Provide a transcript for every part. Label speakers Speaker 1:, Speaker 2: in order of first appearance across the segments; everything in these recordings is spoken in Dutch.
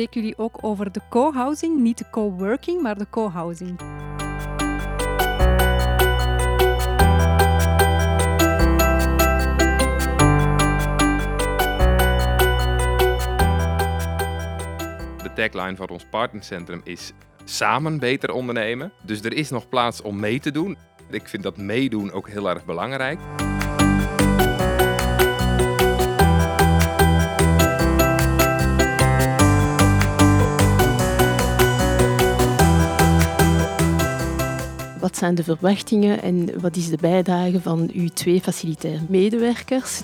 Speaker 1: spreken jullie ook over de co-housing, niet de co-working, maar de co-housing.
Speaker 2: De tagline van ons partnercentrum is samen beter ondernemen. Dus er is nog plaats om mee te doen. Ik vind dat meedoen ook heel erg belangrijk.
Speaker 3: Wat zijn de verwachtingen en wat is de bijdrage van uw twee facilitaire medewerkers?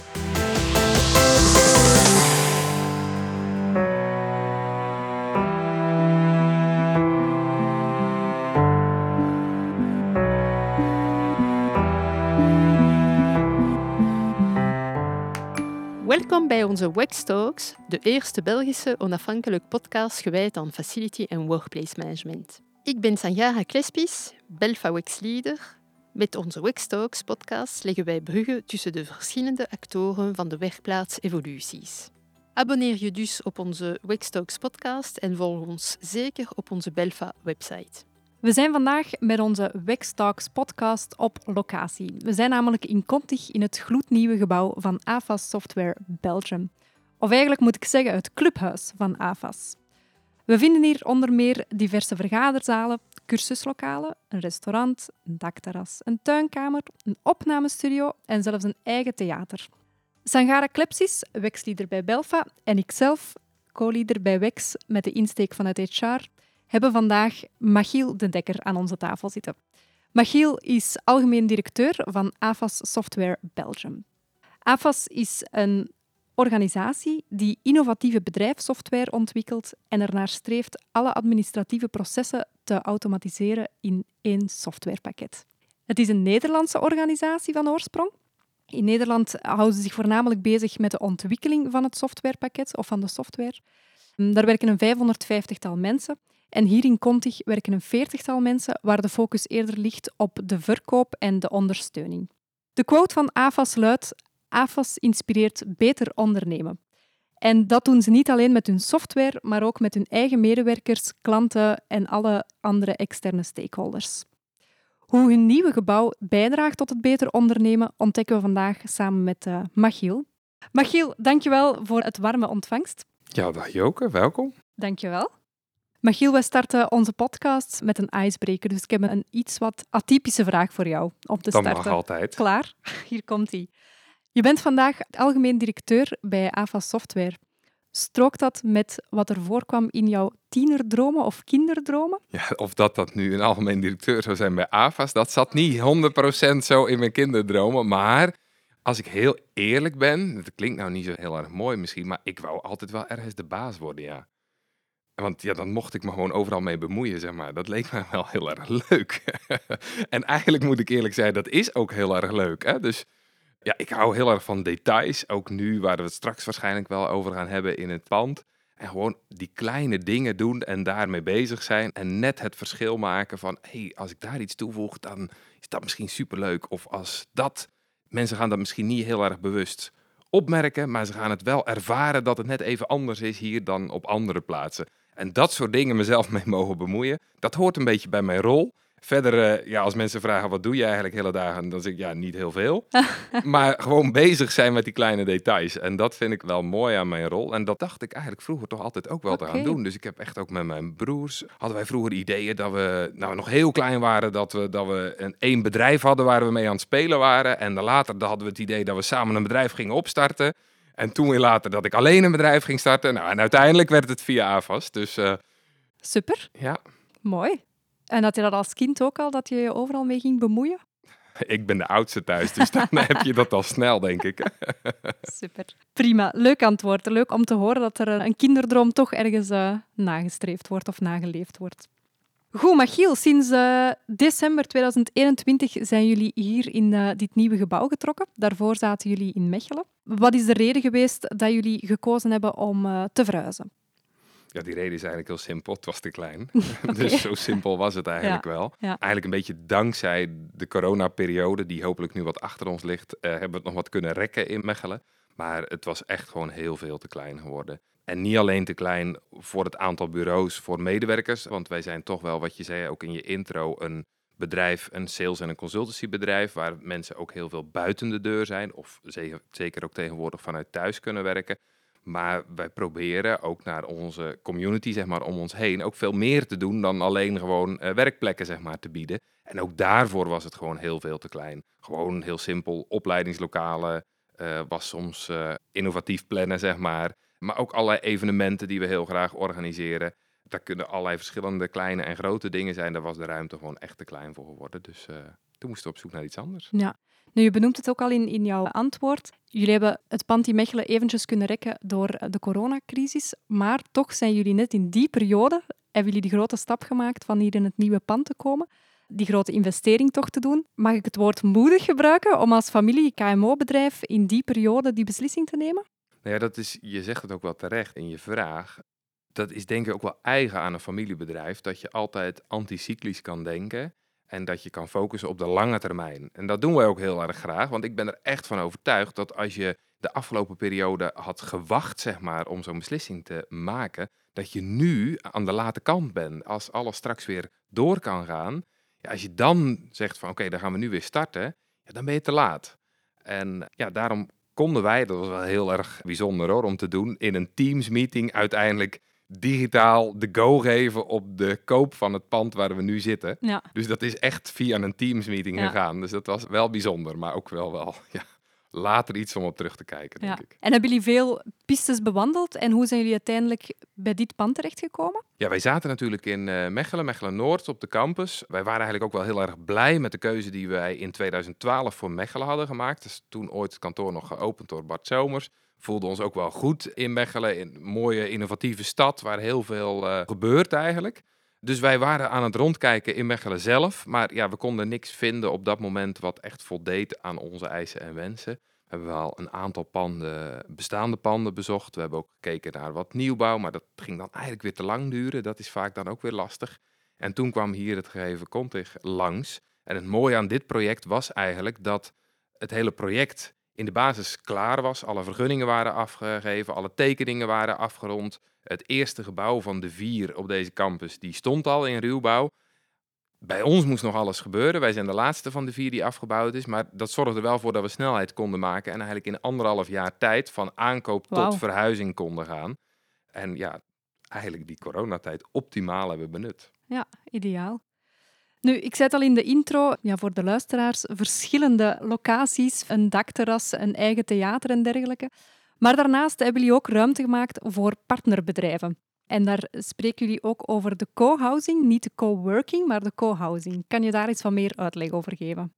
Speaker 3: Welkom bij onze WEX Talks, de eerste Belgische onafhankelijk podcast gewijd aan facility en workplace management. Ik ben Sanjara Klespis, Belfa WEX Leader. Met onze WEX Talks podcast leggen wij bruggen tussen de verschillende actoren van de werkplaatsevoluties. Abonneer je dus op onze WEX Talks podcast en volg ons zeker op onze Belfa website.
Speaker 1: We zijn vandaag met onze Wex Talks podcast op locatie. We zijn namelijk in Contig in het gloednieuwe gebouw van AFAS Software Belgium. Of eigenlijk moet ik zeggen het clubhuis van AFAS. We vinden hier onder meer diverse vergaderzalen, cursuslokalen, een restaurant, een dakterras, een tuinkamer, een opnamestudio en zelfs een eigen theater. Sangara Klepsis, Wex-leader bij Belfa, en ikzelf, co-leader bij Wex met de insteek vanuit HR, hebben vandaag Machiel de Dekker aan onze tafel zitten. Machiel is algemeen directeur van AFAS Software Belgium. AFAS is een organisatie die innovatieve bedrijfssoftware ontwikkelt en ernaar streeft alle administratieve processen te automatiseren in één softwarepakket. Het is een Nederlandse organisatie van oorsprong. In Nederland houden ze zich voornamelijk bezig met de ontwikkeling van het softwarepakket of van de software. Daar werken een 550-tal mensen en hier in Contig werken een veertigtal mensen waar de focus eerder ligt op de verkoop en de ondersteuning. De quote van AFAS luidt: AFAS inspireert beter ondernemen. En dat doen ze niet alleen met hun software, maar ook met hun eigen medewerkers, klanten en alle andere externe stakeholders. Hoe hun nieuwe gebouw bijdraagt tot het beter ondernemen, ontdekken we vandaag samen met uh, Machiel. Machiel, dankjewel voor het warme ontvangst.
Speaker 2: Ja, dag Joke, welkom.
Speaker 1: Dankjewel. Machiel, wij starten onze podcast met een icebreaker, dus ik heb een iets wat atypische vraag voor jou om te starten.
Speaker 2: Dat mag altijd.
Speaker 1: Klaar? Hier komt hij. Je bent vandaag algemeen directeur bij AFA Software. Strookt dat met wat er voorkwam in jouw tienerdromen of kinderdromen?
Speaker 2: Ja, of dat dat nu een algemeen directeur zou zijn bij AFAS, dat zat niet 100% zo in mijn kinderdromen. Maar als ik heel eerlijk ben, dat klinkt nou niet zo heel erg mooi misschien, maar ik wou altijd wel ergens de baas worden, ja. Want ja, dan mocht ik me gewoon overal mee bemoeien, zeg maar. Dat leek me wel heel erg leuk. en eigenlijk moet ik eerlijk zijn, dat is ook heel erg leuk. Hè? Dus ja, ik hou heel erg van details. Ook nu, waar we het straks waarschijnlijk wel over gaan hebben in het pand. En gewoon die kleine dingen doen en daarmee bezig zijn. En net het verschil maken van, hé, hey, als ik daar iets toevoeg, dan is dat misschien superleuk. Of als dat, mensen gaan dat misschien niet heel erg bewust opmerken, maar ze gaan het wel ervaren dat het net even anders is hier dan op andere plaatsen. En dat soort dingen mezelf mee mogen bemoeien, dat hoort een beetje bij mijn rol. Verder, eh, ja, als mensen vragen wat doe je eigenlijk hele dagen, dan zeg ik ja, niet heel veel. maar gewoon bezig zijn met die kleine details. En dat vind ik wel mooi aan mijn rol. En dat dacht ik eigenlijk vroeger toch altijd ook wel te gaan doen. Dus ik heb echt ook met mijn broers, hadden wij vroeger ideeën dat we nou, nog heel klein waren, dat we, dat we een één bedrijf hadden waar we mee aan het spelen waren. En dan later hadden we het idee dat we samen een bedrijf gingen opstarten. En toen weer later dat ik alleen een bedrijf ging starten. Nou, en uiteindelijk werd het via AFAS. Dus, uh,
Speaker 1: Super.
Speaker 2: Ja.
Speaker 1: Mooi. En had je dat als kind ook al, dat je je overal mee ging bemoeien?
Speaker 2: Ik ben de oudste thuis, dus dan heb je dat al snel, denk ik.
Speaker 1: Super. Prima. Leuk antwoord. Leuk om te horen dat er een kinderdroom toch ergens uh, nagestreefd wordt of nageleefd wordt. Goed, Machiel, sinds uh, december 2021 zijn jullie hier in uh, dit nieuwe gebouw getrokken. Daarvoor zaten jullie in Mechelen. Wat is de reden geweest dat jullie gekozen hebben om te verhuizen?
Speaker 2: Ja, die reden is eigenlijk heel simpel. Het was te klein. okay. Dus zo simpel was het eigenlijk
Speaker 1: ja,
Speaker 2: wel.
Speaker 1: Ja.
Speaker 2: Eigenlijk een beetje dankzij de coronaperiode, die hopelijk nu wat achter ons ligt, hebben we het nog wat kunnen rekken in Mechelen. Maar het was echt gewoon heel veel te klein geworden. En niet alleen te klein voor het aantal bureaus voor medewerkers, want wij zijn toch wel, wat je zei ook in je intro, een bedrijf, een sales- en een consultancybedrijf, waar mensen ook heel veel buiten de deur zijn, of zeker ook tegenwoordig vanuit thuis kunnen werken. Maar wij proberen ook naar onze community, zeg maar, om ons heen ook veel meer te doen dan alleen gewoon uh, werkplekken, zeg maar, te bieden. En ook daarvoor was het gewoon heel veel te klein. Gewoon heel simpel, opleidingslokalen uh, was soms uh, innovatief plannen, zeg maar. Maar ook allerlei evenementen die we heel graag organiseren. Daar kunnen allerlei verschillende kleine en grote dingen zijn. Daar was de ruimte gewoon echt te klein voor geworden. Dus toen moesten we op zoek naar iets anders.
Speaker 1: Ja, nu, je benoemt het ook al in, in jouw antwoord. Jullie hebben het pand in Mechelen eventjes kunnen rekken door de coronacrisis. Maar toch zijn jullie net in die periode, hebben jullie die grote stap gemaakt van hier in het nieuwe pand te komen. Die grote investering toch te doen. Mag ik het woord moedig gebruiken om als familie KMO-bedrijf in die periode die beslissing te nemen?
Speaker 2: Nou ja, dat is, je zegt het ook wel terecht in je vraag. Dat is denk ik ook wel eigen aan een familiebedrijf, dat je altijd anticyclisch kan denken. En dat je kan focussen op de lange termijn. En dat doen wij ook heel erg graag. Want ik ben er echt van overtuigd dat als je de afgelopen periode had gewacht, zeg maar, om zo'n beslissing te maken, dat je nu aan de late kant bent. Als alles straks weer door kan gaan. Ja, als je dan zegt van oké, dan gaan we nu weer starten, ja, dan ben je te laat. En ja, daarom konden wij, dat was wel heel erg bijzonder hoor, om te doen, in een Teams meeting uiteindelijk digitaal de go geven op de koop van het pand waar we nu zitten. Ja. Dus dat is echt via een Teams meeting gegaan. Dus dat was wel bijzonder, maar ook wel wel ja, later iets om op terug te kijken, denk ik.
Speaker 1: En hebben jullie veel pistes bewandeld en hoe zijn jullie uiteindelijk bij dit pand terechtgekomen?
Speaker 2: Ja, wij zaten natuurlijk in uh, Mechelen, Mechelen-Noord op de campus. Wij waren eigenlijk ook wel heel erg blij met de keuze die wij in 2012 voor Mechelen hadden gemaakt. Dus toen ooit het kantoor nog geopend door Bart Somers voelden ons ook wel goed in Mechelen. In een mooie, innovatieve stad waar heel veel uh, gebeurt eigenlijk. Dus wij waren aan het rondkijken in Mechelen zelf. Maar ja, we konden niks vinden op dat moment wat echt voldeed aan onze eisen en wensen. We hebben wel een aantal panden, bestaande panden bezocht. We hebben ook gekeken naar wat nieuwbouw, maar dat ging dan eigenlijk weer te lang duren. Dat is vaak dan ook weer lastig. En toen kwam hier het gegeven Contig langs. En het mooie aan dit project was eigenlijk dat het hele project in de basis klaar was. Alle vergunningen waren afgegeven, alle tekeningen waren afgerond. Het eerste gebouw van de vier op deze campus, die stond al in ruwbouw. Bij ons moest nog alles gebeuren. Wij zijn de laatste van de vier die afgebouwd is. Maar dat zorgde er wel voor dat we snelheid konden maken. En eigenlijk in anderhalf jaar tijd van aankoop tot verhuizing konden gaan. En ja, eigenlijk die coronatijd optimaal hebben benut.
Speaker 1: Ja, ideaal. Nu, ik zei het al in de intro, ja, voor de luisteraars, verschillende locaties, een dakterras, een eigen theater en dergelijke. Maar daarnaast hebben jullie ook ruimte gemaakt voor partnerbedrijven. En daar spreken jullie ook over de co-housing, niet de co-working, maar de co-housing. Kan je daar iets van meer uitleg over geven?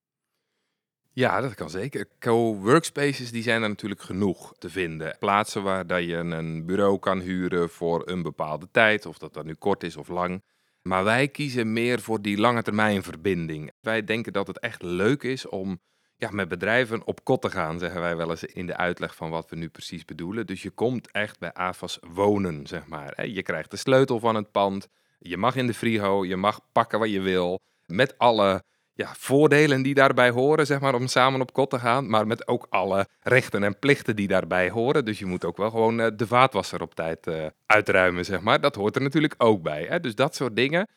Speaker 2: Ja, dat kan zeker. Co-workspaces die zijn er natuurlijk genoeg te vinden. Plaatsen waar dat je een bureau kan huren voor een bepaalde tijd, of dat dat nu kort is of lang. Maar wij kiezen meer voor die lange termijn verbinding. Wij denken dat het echt leuk is om ja, met bedrijven op kot te gaan, zeggen wij wel eens in de uitleg van wat we nu precies bedoelen. Dus je komt echt bij AFAS wonen, zeg maar. Je krijgt de sleutel van het pand, je mag in de friho, je mag pakken wat je wil, met alle ja, voordelen die daarbij horen, zeg maar, om samen op kot te gaan. Maar met ook alle rechten en plichten die daarbij horen. Dus je moet ook wel gewoon uh, de vaatwasser op tijd uh, uitruimen, zeg maar. Dat hoort er natuurlijk ook bij. Hè? Dus dat soort dingen.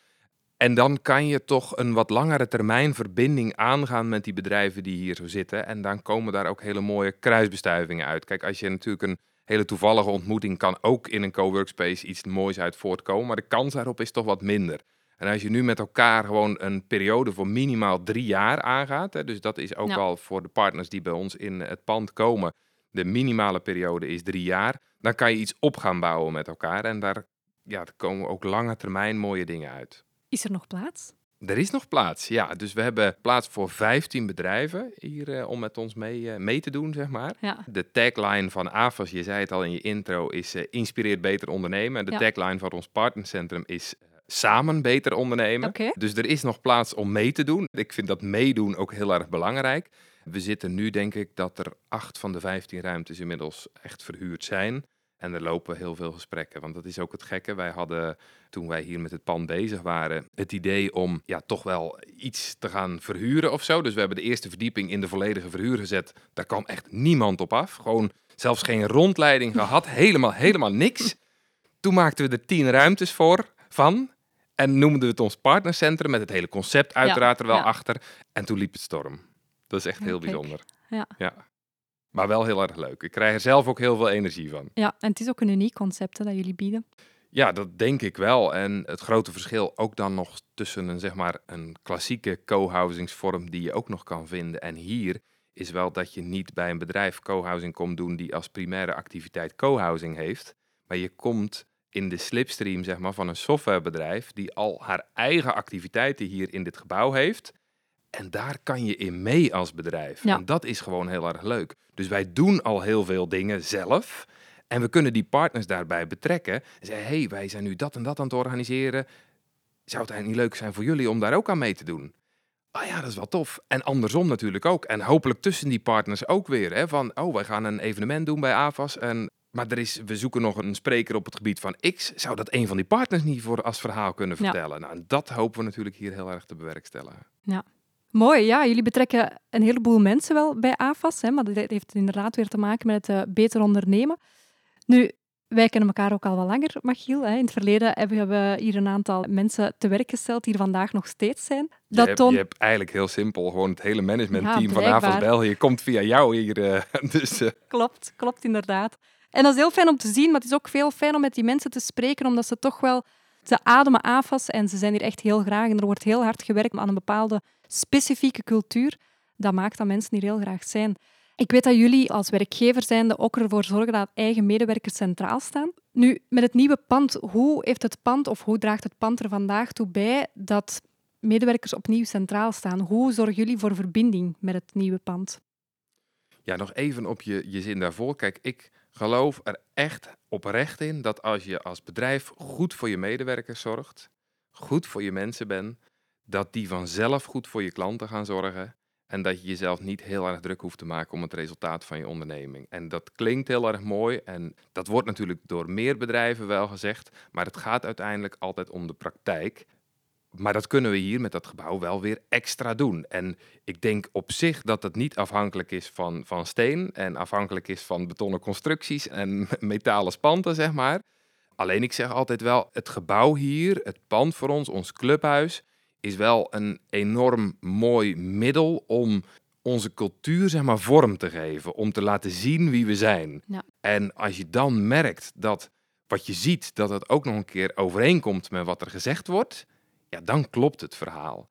Speaker 2: En dan kan je toch een wat langere termijn verbinding aangaan met die bedrijven die hier zo zitten. En dan komen daar ook hele mooie kruisbestuivingen uit. Kijk, als je natuurlijk een hele toevallige ontmoeting kan ook in een coworkspace iets moois uit voortkomen. Maar de kans daarop is toch wat minder. En als je nu met elkaar gewoon een periode voor minimaal drie jaar aangaat, hè, dus dat is ook al voor de partners die bij ons in het pand komen, de minimale periode is drie jaar, dan kan je iets op gaan bouwen met elkaar. En daar ja, komen ook lange termijn mooie dingen uit.
Speaker 1: Is er nog plaats?
Speaker 2: Er is nog plaats, ja. Dus we hebben plaats voor 15 bedrijven hier uh, om met ons mee, uh, mee te doen, zeg maar. Ja. De tagline van AFAS, je zei het al in je intro, is uh, inspireert beter ondernemen. En de tagline van ons partnercentrum is samen beter ondernemen. Dus er is nog plaats om mee te doen. Ik vind dat meedoen ook heel erg belangrijk. We zitten nu, denk ik, dat er acht van de vijftien ruimtes inmiddels echt verhuurd zijn. En er lopen heel veel gesprekken. Want dat is ook het gekke. Wij hadden, toen wij hier met het pand bezig waren, het idee om ja, toch wel iets te gaan verhuren of zo. Dus we hebben de eerste verdieping in de volledige verhuur gezet. Daar kwam echt niemand op af. Gewoon zelfs geen rondleiding gehad. Helemaal, helemaal niks. Toen maakten we er tien ruimtes voor van. En noemden we het ons partnercentrum met het hele concept uiteraard er wel
Speaker 1: ja.
Speaker 2: achter. En toen liep het storm. Dat is echt
Speaker 1: Ja,
Speaker 2: heel
Speaker 1: kijk.
Speaker 2: bijzonder.
Speaker 1: Ja.
Speaker 2: ja. Maar wel heel erg leuk. Ik krijg er zelf ook heel veel energie van.
Speaker 1: Ja, en het is ook een uniek concept hè, dat jullie bieden.
Speaker 2: Ja, dat denk ik wel. En het grote verschil ook dan nog tussen een, zeg maar, een klassieke co-housingsvorm die je ook nog kan vinden. En hier is wel dat je niet bij een bedrijf co-housing komt doen die als primaire activiteit co-housing heeft. Maar je komt in de slipstream zeg maar, van een softwarebedrijf die al haar eigen activiteiten hier in dit gebouw heeft. En daar kan je in mee als bedrijf.
Speaker 1: Ja.
Speaker 2: En dat is gewoon heel erg leuk. Dus wij doen al heel veel dingen zelf. En we kunnen die partners daarbij betrekken. En zeggen, hé, hey, wij zijn nu dat en dat aan het organiseren. Zou het eigenlijk niet leuk zijn voor jullie om daar ook aan mee te doen? Oh ja, dat is wel tof. En andersom natuurlijk ook. En hopelijk tussen die partners ook weer. Hè, van, oh, wij gaan een evenement doen bij AVAS. En, maar er is, we zoeken nog een spreker op het gebied van X. Zou dat een van die partners niet voor als verhaal kunnen
Speaker 1: Ja.
Speaker 2: vertellen? Nou, en dat hopen we natuurlijk hier heel erg te bewerkstelligen.
Speaker 1: Mooi, ja. Jullie betrekken een heleboel mensen wel bij AFAS, hè, maar dat heeft inderdaad weer te maken met het eh, beter ondernemen. Nu, wij kennen elkaar ook al wat langer, Machiel. Hè. In het verleden hebben we hier een aantal mensen te werk gesteld die er vandaag nog steeds zijn.
Speaker 2: Je,
Speaker 1: Dat
Speaker 2: hebt,
Speaker 1: toont
Speaker 2: je hebt eigenlijk heel simpel gewoon het hele managementteam
Speaker 1: Ja,
Speaker 2: van
Speaker 1: blijkbaar.
Speaker 2: België komt via jou hier. eh, dus eh,
Speaker 1: Klopt, klopt inderdaad. En dat is heel fijn om te zien, maar het is ook veel fijn om met die mensen te spreken, omdat ze toch wel... Ze ademen AFAS en ze zijn hier echt heel graag. En er wordt heel hard gewerkt aan een bepaalde specifieke cultuur. Dat maakt dat mensen hier heel graag zijn. Ik weet dat jullie als werkgever zijnde ook ervoor zorgen dat eigen medewerkers centraal staan. Nu, met het nieuwe pand, hoe heeft het pand of hoe draagt het pand er vandaag toe bij dat medewerkers opnieuw centraal staan? Hoe zorgen jullie voor verbinding met het nieuwe pand?
Speaker 2: Ja, nog even op je, je zin daarvoor. Kijk, ik geloof er echt oprecht in dat als je als bedrijf goed voor je medewerkers zorgt, goed voor je mensen bent, dat die vanzelf goed voor je klanten gaan zorgen. En dat je jezelf niet heel erg druk hoeft te maken om het resultaat van je onderneming. En dat klinkt heel erg mooi. En dat wordt natuurlijk door meer bedrijven wel gezegd. Maar het gaat uiteindelijk altijd om de praktijk. Maar dat kunnen we hier met dat gebouw wel weer extra doen. En ik denk op zich dat het niet afhankelijk is van, van steen en afhankelijk is van betonnen constructies en metalen spanten, zeg maar. Alleen ik zeg altijd wel, het gebouw hier, het pand voor ons, ons clubhuis, is wel een enorm mooi middel om onze cultuur zeg maar, vorm te geven. Om te laten zien wie we zijn.
Speaker 1: Ja.
Speaker 2: En als je dan merkt dat wat je ziet, dat het ook nog een keer overeenkomt met wat er gezegd wordt, ja, dan klopt het verhaal.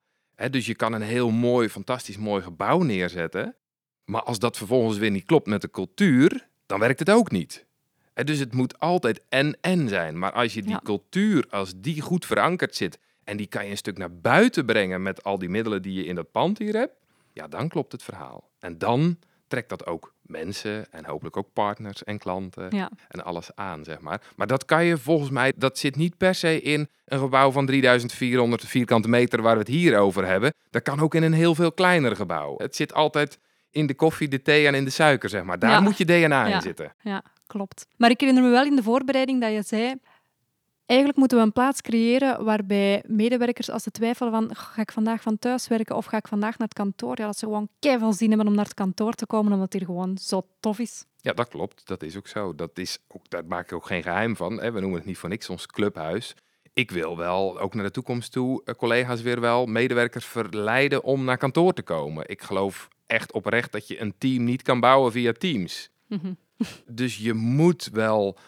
Speaker 2: Dus je kan een heel mooi, fantastisch mooi gebouw neerzetten. Maar als dat vervolgens weer niet klopt met de cultuur, dan werkt het ook niet. Dus het moet altijd en-en zijn. Maar als je die
Speaker 1: Ja.
Speaker 2: cultuur, als die goed verankerd zit... en die kan je een stuk naar buiten brengen met al die middelen die je in dat pand hier hebt... ja, dan klopt het verhaal. En dan trekt dat ook mensen en hopelijk ook partners en klanten
Speaker 1: Ja.
Speaker 2: en alles aan, zeg maar. Maar dat kan je volgens mij, dat zit niet per se in een gebouw van 3400 vierkante meter waar we het hier over hebben. Dat kan ook in een heel veel kleiner gebouw. Het zit altijd in de koffie, de thee en in de suiker, zeg maar. Daar
Speaker 1: Ja.
Speaker 2: moet je DNA
Speaker 1: Ja.
Speaker 2: in zitten.
Speaker 1: Ja, klopt. Maar ik herinner me wel in de voorbereiding dat je zei... Eigenlijk moeten we een plaats creëren waarbij medewerkers, als ze twijfelen van ga ik vandaag van thuis werken of ga ik vandaag naar het kantoor, ja, dat ze gewoon keiveel zin hebben om naar het kantoor te komen, omdat het hier gewoon zo tof is.
Speaker 2: Ja, dat klopt. Dat is ook zo. Dat is ook, daar maak ik ook geen geheim van. Hè. We noemen het niet voor niks ons clubhuis. Ik wil wel, ook naar de toekomst toe, eh, collega's weer wel, medewerkers verleiden om naar kantoor te komen. Ik geloof echt oprecht dat je een team niet kan bouwen via Teams.
Speaker 1: Mhm.
Speaker 2: Dus je moet wel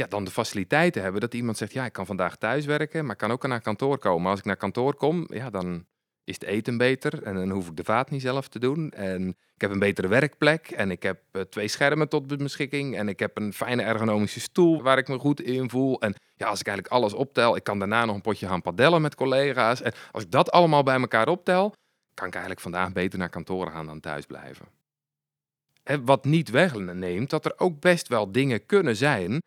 Speaker 2: ja, dan de faciliteiten hebben dat iemand zegt, ja, ik kan vandaag thuis werken, maar ik kan ook naar kantoor komen. Als ik naar kantoor kom, ja, dan is het eten beter en dan hoef ik de vaat niet zelf te doen. En ik heb een betere werkplek en ik heb eh, twee schermen tot beschikking en ik heb een fijne ergonomische stoel waar ik me goed in voel. En ja, als ik eigenlijk alles optel, ik kan daarna nog een potje gaan padellen met collega's. En als ik dat allemaal bij elkaar optel, kan ik eigenlijk vandaag beter naar kantoor gaan dan thuis blijven. Hè, wat niet wegneemt dat er ook best wel dingen kunnen zijn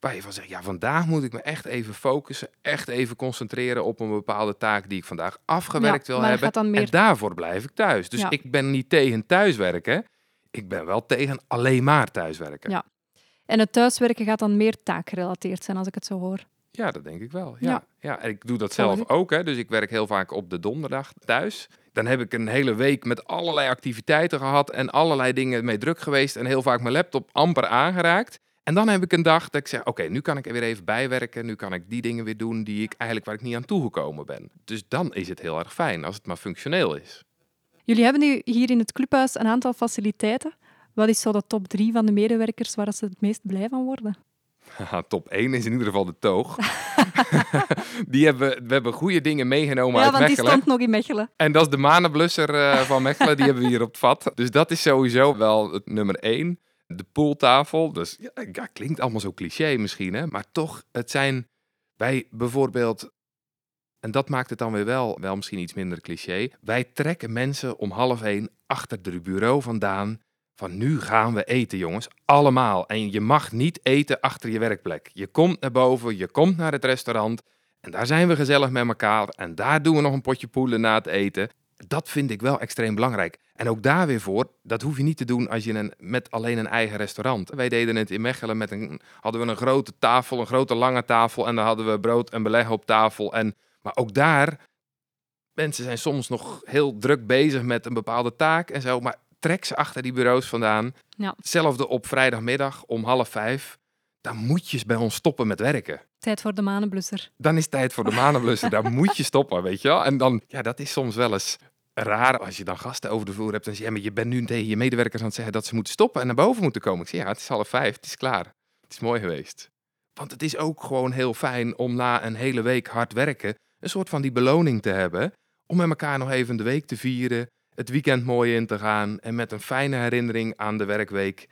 Speaker 2: waar je van zegt, ja, vandaag moet ik me echt even focussen, echt even concentreren op een bepaalde taak die ik vandaag afgewerkt
Speaker 1: Ja,
Speaker 2: wil hebben.
Speaker 1: meer-
Speaker 2: En daarvoor blijf ik thuis. Dus
Speaker 1: Ja.
Speaker 2: ik ben niet tegen thuiswerken, ik ben wel tegen alleen maar thuiswerken.
Speaker 1: Ja. En het thuiswerken gaat dan meer taakgerelateerd zijn, als ik het zo hoor.
Speaker 2: Ja, dat denk ik wel. Ja.
Speaker 1: Ja.
Speaker 2: Ja. en ik doe dat zelf
Speaker 1: ik.
Speaker 2: ook. Hè. Dus ik werk heel vaak op de donderdag thuis. Dan heb ik een hele week met allerlei activiteiten gehad en allerlei dingen mee druk geweest en heel vaak mijn laptop amper aangeraakt. En dan heb ik een dag dat ik zeg, oké, nu kan ik er weer even bijwerken. Nu kan ik die dingen weer doen die ik eigenlijk waar ik niet aan toegekomen ben. Dus dan is het heel erg fijn als het maar functioneel is.
Speaker 1: Jullie hebben nu hier in het clubhuis een aantal faciliteiten. Wat is zo de top drie van de medewerkers waar ze het meest blij van worden?
Speaker 2: Top 1 is in ieder geval de toog. die hebben, we hebben goede dingen meegenomen
Speaker 1: ja,
Speaker 2: uit
Speaker 1: want die
Speaker 2: Mechelen.
Speaker 1: stond nog in Mechelen.
Speaker 2: En dat is de manenblusser eh, van Mechelen, die hebben we hier op het vat. Dus dat is sowieso wel het nummer één. De pooltafel, dus ja, klinkt allemaal zo cliché misschien, hè? maar toch, het zijn wij bijvoorbeeld, en dat maakt het dan weer wel, wel misschien iets minder cliché. Wij trekken mensen om half één achter het bureau vandaan. Van nu gaan we eten, jongens. Allemaal. En je mag niet eten achter je werkplek. Je komt naar boven, je komt naar het restaurant. En daar zijn we gezellig met elkaar. En daar doen we nog een potje poelen na het eten. Dat vind ik wel extreem belangrijk. En ook daar weer voor, dat hoef je niet te doen als je een, met alleen een eigen restaurant. Wij deden het in Mechelen met een, hadden we een grote tafel, een grote lange tafel. En dan hadden we brood en beleg op tafel. En, maar ook daar, mensen zijn soms nog heel druk bezig met een bepaalde taak en zo. Maar trek ze achter die bureaus vandaan.
Speaker 1: Ja.
Speaker 2: Hetzelfde op vrijdagmiddag om half vijf. Dan moet je bij ons stoppen met werken.
Speaker 1: Tijd voor de manenblusser.
Speaker 2: Dan is tijd voor de manenblussen. Daar moet je stoppen, weet je wel. En dan, ja, dat is soms wel eens raar als je dan gasten over de vloer hebt. En zeg je, ja, maar je bent nu tegen je medewerkers aan het zeggen dat ze moeten stoppen en naar boven moeten komen. Ik zeg, ja, het is half vijf, het is klaar. Het is mooi geweest. Want het is ook gewoon heel fijn om na een hele week hard werken een soort van die beloning te hebben. Om met elkaar nog even de week te vieren, het weekend mooi in te gaan en met een fijne herinnering aan de werkweek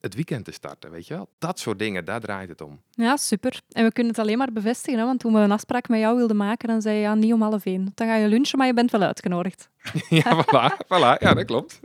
Speaker 2: het weekend te starten, weet je wel? Dat soort dingen, daar draait het om.
Speaker 1: Ja, super. En we kunnen het alleen maar bevestigen, hè? want toen we een afspraak met jou wilden maken, dan zei je ja, niet om half één. Dan ga je lunchen, maar je bent wel uitgenodigd.
Speaker 2: ja, voilà, voilà, ja, dat klopt.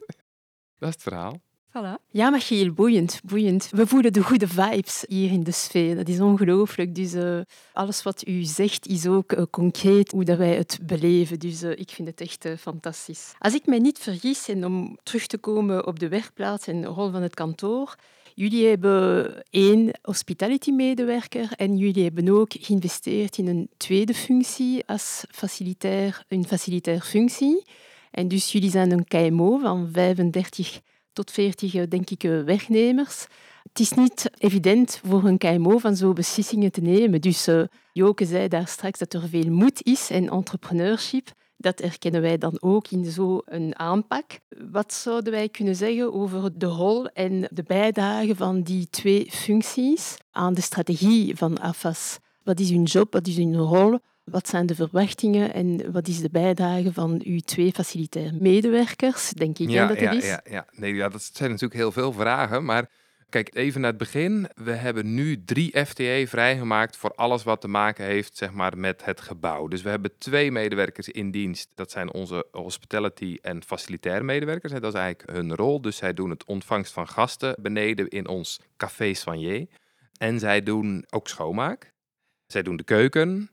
Speaker 2: Dat is het verhaal.
Speaker 1: Voilà.
Speaker 3: Ja, Michiel, boeiend, boeiend. We voelen de goede vibes hier in de sfeer. Dat is ongelooflijk. Dus eh, alles wat u zegt is ook eh, concreet hoe dat wij het beleven. Dus eh, ik vind het echt fantastisch. Als ik mij niet vergis, en om terug te komen op de werkplaats en de rol van het kantoor, jullie hebben één hospitality-medewerker en jullie hebben ook geïnvesteerd in een tweede functie als facilitair, een facilitair functie. En dus jullie zijn een KMO van 35 tot 40, eh, denk ik, eh, werknemers. Het is niet evident voor een KMO van zo beslissingen te nemen. Dus uh, Joke zei daar straks dat er veel moed is en entrepreneurship. Dat erkennen wij dan ook in zo'n aanpak. Wat zouden wij kunnen zeggen over de rol en de bijdrage van die twee functies aan de strategie van AFAS? Wat is hun job, wat is hun rol? Wat zijn de verwachtingen en wat is de bijdrage van uw twee facilitaire medewerkers? Denk ik
Speaker 2: Ja,
Speaker 3: dat
Speaker 2: ja,
Speaker 3: is.
Speaker 2: ja, ja. Nee, ja, dat zijn natuurlijk heel veel vragen. Maar kijk, even naar het begin. We hebben nu drie FTE vrijgemaakt voor alles wat te maken heeft zeg maar, met het gebouw. Dus we hebben twee medewerkers in dienst. Dat zijn onze hospitality en facilitaire medewerkers. Dat is eigenlijk hun rol. Dus zij doen het ontvangst van gasten beneden in ons café soigné. En zij doen ook schoonmaak. Zij doen de keuken.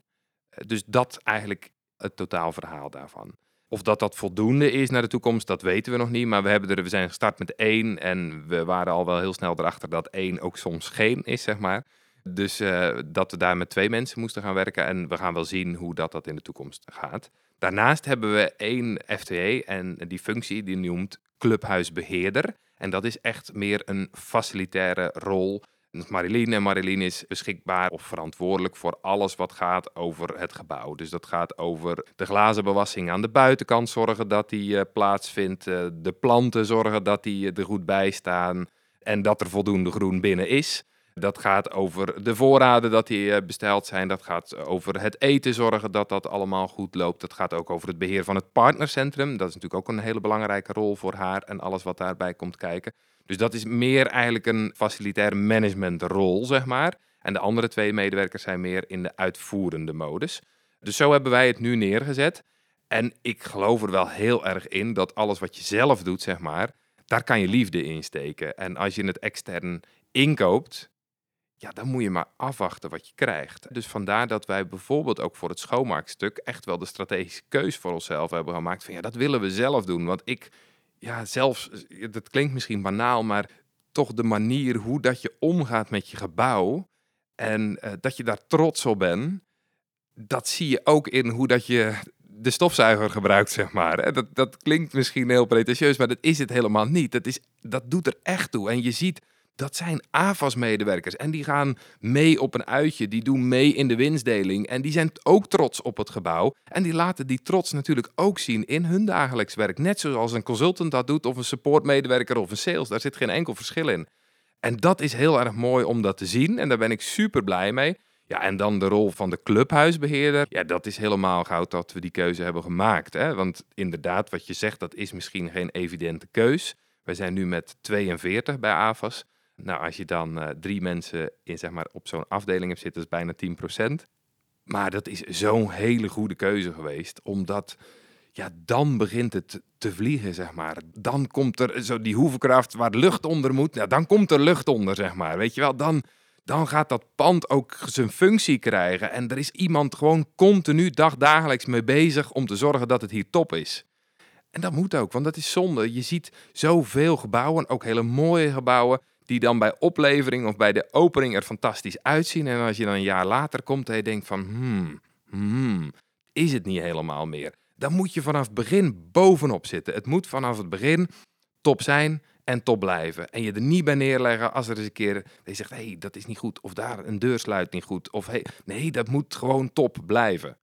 Speaker 2: Dus dat eigenlijk het totaalverhaal daarvan. Of dat dat voldoende is naar de toekomst, dat weten we nog niet. Maar we, hebben er, we zijn gestart met één en we waren al wel heel snel erachter dat één ook soms geen is, zeg maar. Dus eh, dat we daar met twee mensen moesten gaan werken en we gaan wel zien hoe dat, dat in de toekomst gaat. Daarnaast hebben we één FTE en die functie die noemt clubhuisbeheerder. En dat is echt meer een facilitaire rol. Marilien en is beschikbaar of verantwoordelijk voor alles wat gaat over het gebouw. Dus dat gaat over de glazenbewassing aan de buitenkant, zorgen dat die eh, plaatsvindt. eh, de planten zorgen dat die er goed bij staan en dat er voldoende groen binnen is. Dat gaat over de voorraden dat die eh, besteld zijn. Dat gaat over het eten zorgen dat dat allemaal goed loopt. Dat gaat ook over het beheer van het partnercentrum. Dat is natuurlijk ook een hele belangrijke rol voor haar en alles wat daarbij komt kijken. Dus dat is meer eigenlijk een facilitaire managementrol, zeg maar. En de andere twee medewerkers zijn meer in de uitvoerende modus. Dus zo hebben wij het nu neergezet. En ik geloof er wel heel erg in dat alles wat je zelf doet, zeg maar, daar kan je liefde in steken. En als je het extern inkoopt, ja, dan moet je maar afwachten wat je krijgt. Dus vandaar dat wij bijvoorbeeld ook voor het schoonmaakstuk echt wel de strategische keus voor onszelf hebben gemaakt. Van ja, dat willen we zelf doen. Want ik, ja, zelfs, dat klinkt misschien banaal, maar toch de manier hoe dat je omgaat met je gebouw en eh, dat je daar trots op bent, dat zie je ook in hoe dat je de stofzuiger gebruikt, zeg maar. Dat, dat klinkt misschien heel pretentieus, maar dat is het helemaal niet. Dat, is, dat doet er echt toe. En je ziet dat zijn AFAS-medewerkers. En die gaan mee op een uitje, die doen mee in de winstdeling. En die zijn ook trots op het gebouw. En die laten die trots natuurlijk ook zien in hun dagelijks werk. Net zoals een consultant dat doet, of een supportmedewerker of een sales. Daar zit geen enkel verschil in. En dat is heel erg mooi om dat te zien. En daar ben ik super blij mee. Ja, en dan de rol van de clubhuisbeheerder. Ja, dat is helemaal goud dat we die keuze hebben gemaakt. Hè? Want inderdaad, wat je zegt, dat is misschien geen evidente keus. We zijn nu met 42 bij AVAS. Nou, als je dan uh, drie mensen in, zeg maar, op zo'n afdeling hebt zitten, is bijna 10%. Maar dat is zo'n hele goede keuze geweest, omdat ja, dan begint het te vliegen, zeg maar. Dan komt er zo die hoevenkracht waar lucht onder moet, nou, dan komt er lucht onder, zeg maar. Weet je wel, dan, dan gaat dat pand ook zijn functie krijgen. En er is iemand gewoon continu dagdagelijks mee bezig om te zorgen dat het hier top is. En dat moet ook, want dat is zonde. Je ziet zoveel gebouwen, ook hele mooie gebouwen, die dan bij oplevering of bij de opening er fantastisch uitzien. En als je dan een jaar later komt en je denkt van, hmm, hmm, is het niet helemaal meer? Dan moet je vanaf het begin bovenop zitten. Het moet vanaf het begin top zijn en top blijven. En je er niet bij neerleggen als er eens een keer je zegt, hé, hey, dat is niet goed. Of daar een deur sluit niet goed. Of hey, nee, dat moet gewoon top blijven.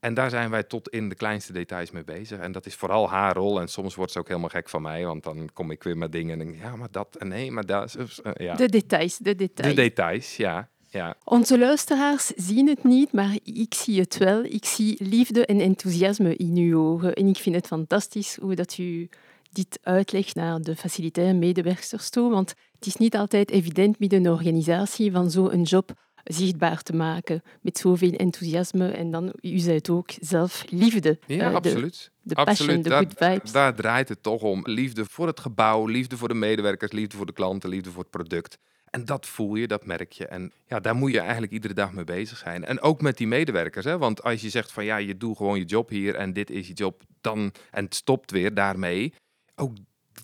Speaker 2: En daar zijn wij tot in de kleinste details mee bezig. En dat is vooral haar rol. En soms wordt ze ook helemaal gek van mij, want dan kom ik weer met dingen en denk ja, maar dat en nee, maar dat. Uh, ja.
Speaker 3: De details, de details.
Speaker 2: De details, ja. ja.
Speaker 3: Onze luisteraars zien het niet, maar ik zie het wel. Ik zie liefde en enthousiasme in uw ogen. En ik vind het fantastisch hoe dat u dit uitlegt naar de facilitaire medewerkers toe. Want het is niet altijd evident met een organisatie van zo'n job zichtbaar te maken met zoveel enthousiasme. En dan, u zei het ook, zelf liefde.
Speaker 2: Ja, uh, absoluut.
Speaker 3: De, de passion, de good vibes.
Speaker 2: Daar draait het toch om. Liefde voor het gebouw, liefde voor de medewerkers, liefde voor de klanten, liefde voor het product. En dat voel je, dat merk je. En ja, daar moet je eigenlijk iedere dag mee bezig zijn. En ook met die medewerkers. Hè? Want als je zegt van ja, je doet gewoon je job hier en dit is je job, dan en het stopt weer daarmee. Ook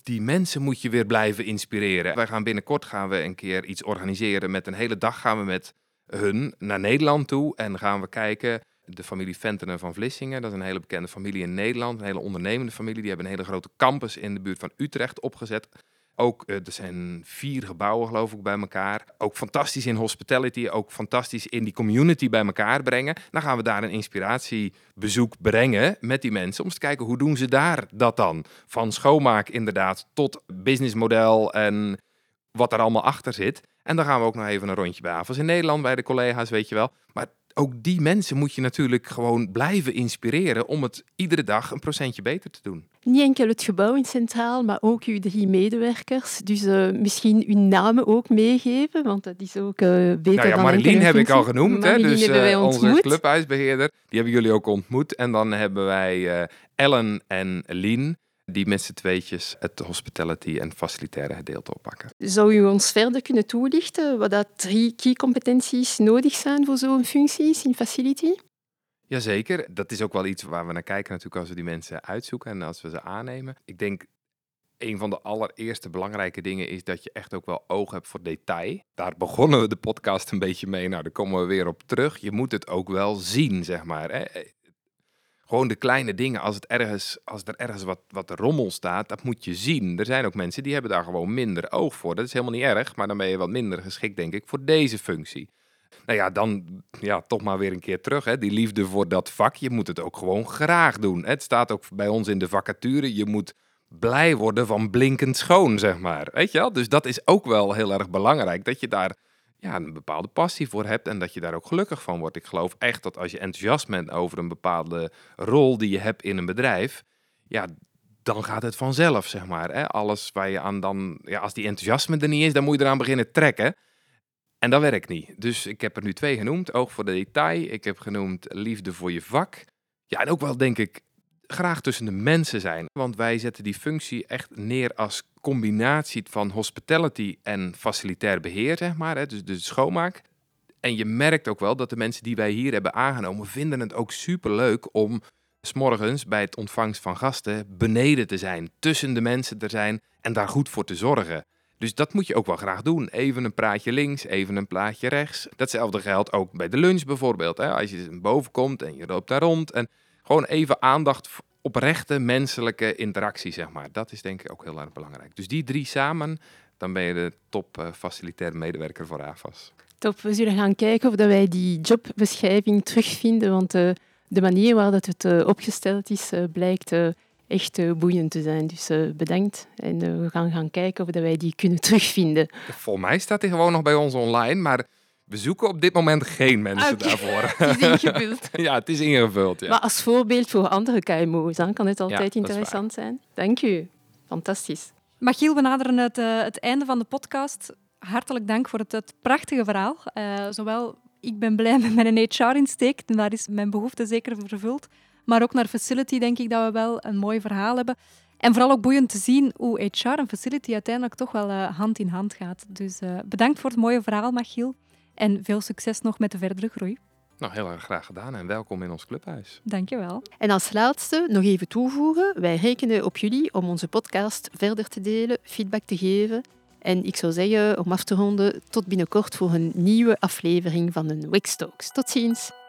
Speaker 2: die mensen moet je weer blijven inspireren. Wij gaan binnenkort gaan we een keer iets organiseren. Met een hele dag gaan we met hun naar Nederland toe en gaan we kijken. De familie Ventenen van Vlissingen, dat is een hele bekende familie in Nederland, een hele ondernemende familie. Die hebben een hele grote campus in de buurt van Utrecht opgezet. Ook, uh, er zijn vier gebouwen geloof ik bij elkaar. Ook fantastisch in hospitality, ook fantastisch in die community bij elkaar brengen. Dan gaan we daar een inspiratiebezoek brengen met die mensen. Om te kijken hoe doen ze daar dat dan. Van schoonmaak inderdaad tot businessmodel en wat er allemaal achter zit. En dan gaan we ook nog even een rondje bij Avals in Nederland, bij de collega's, weet je wel. Maar ook die mensen moet je natuurlijk gewoon blijven inspireren om het iedere dag een procentje beter te doen.
Speaker 3: Niet enkel het gebouw in Centraal, maar ook uw drie medewerkers. Dus uh, misschien uw namen ook meegeven, want dat is ook uh, beter nou ja, dan
Speaker 2: Marlien heb ik al genoemd, hè, dus uh, onze clubhuisbeheerder. Die hebben jullie ook ontmoet. En dan hebben wij Ellen en Lien die met z'n tweetjes het hospitality en facilitaire gedeelte oppakken.
Speaker 3: Zou u ons verder kunnen toelichten wat dat drie key competenties nodig zijn voor zo'n functies in facility?
Speaker 2: Jazeker, dat is ook wel iets waar we naar kijken natuurlijk als we die mensen uitzoeken en als we ze aannemen. Ik denk een van de allereerste belangrijke dingen is dat je echt ook wel oog hebt voor detail. Daar begonnen we de podcast een beetje mee. Nou, daar komen we weer op terug. Je moet het ook wel zien, zeg maar. Hè? Gewoon de kleine dingen, als, het ergens, als er ergens wat, wat rommel staat, dat moet je zien. Er zijn ook mensen die hebben daar gewoon minder oog voor. Dat is helemaal niet erg, maar dan ben je wat minder geschikt, denk ik, voor deze functie. Nou ja, dan ja, toch maar weer een keer terug. Hè. Die liefde voor dat vak, je moet het ook gewoon graag doen. Het staat ook bij ons in de vacature, je moet blij worden van blinkend schoon, zeg maar. Weet je wel? Dus dat is ook wel heel erg belangrijk, dat je daar ja, een bepaalde passie voor hebt en dat je daar ook gelukkig van wordt. Ik geloof echt dat als je enthousiast bent over een bepaalde rol die je hebt in een bedrijf, ja, dan gaat het vanzelf, zeg maar. Hè? Alles waar je aan dan, ja, als die enthousiasme er niet is, dan moet je eraan beginnen trekken. En dat werkt niet. Dus ik heb er nu twee genoemd. Oog voor de detail. Ik heb genoemd liefde voor je vak. Ja, en ook wel denk ik graag tussen de mensen zijn. Want wij zetten die functie echt neer als combinatie van hospitality en facilitair beheer, zeg maar. Hè, dus de schoonmaak. En je merkt ook wel dat de mensen die wij hier hebben aangenomen, vinden het ook superleuk om s'morgens bij het ontvangst van gasten beneden te zijn, tussen de mensen te zijn en daar goed voor te zorgen. Dus dat moet je ook wel graag doen. Even een praatje links, even een plaatje rechts. Datzelfde geldt ook bij de lunch bijvoorbeeld. Hè? Als je boven komt en je loopt daar rond en gewoon even aandacht oprechte menselijke interactie, zeg maar. Dat is denk ik ook heel erg belangrijk. Dus die drie samen, dan ben je de top uh, facilitair medewerker voor AFAS.
Speaker 3: Top, we zullen gaan kijken of dat wij die jobbeschrijving terugvinden, want de manier waarop het opgesteld is blijkt echt boeiend te zijn. Dus bedankt en we gaan gaan kijken of dat wij die kunnen terugvinden.
Speaker 2: Volgens mij staat hij gewoon nog bij ons online, maar we zoeken op dit moment geen mensen daarvoor.
Speaker 3: Het is ingevuld.
Speaker 2: ja, het is ingevuld. Ja.
Speaker 3: Maar als voorbeeld voor andere KMO's dan kan het altijd interessant zijn. Dank u. Fantastisch.
Speaker 1: Magiel, we naderen het, uh, het einde van de podcast. Hartelijk dank voor het, het prachtige verhaal. Uh, zowel ik ben blij met mijn HR-insteek, en daar is mijn behoefte zeker vervuld. Maar ook naar Facility denk ik dat we wel een mooi verhaal hebben. En vooral ook boeiend te zien hoe HR en Facility uiteindelijk toch wel uh, hand in hand gaat. Dus bedankt voor het mooie verhaal, Magiel. En veel succes nog met de verdere groei.
Speaker 2: Nou, heel erg graag gedaan en welkom in ons clubhuis.
Speaker 1: Dankjewel.
Speaker 3: En als laatste nog even toevoegen, wij rekenen op jullie om onze podcast verder te delen, feedback te geven. En ik zou zeggen, om af te ronden, tot binnenkort voor een nieuwe aflevering van een Wix Talks. Tot ziens!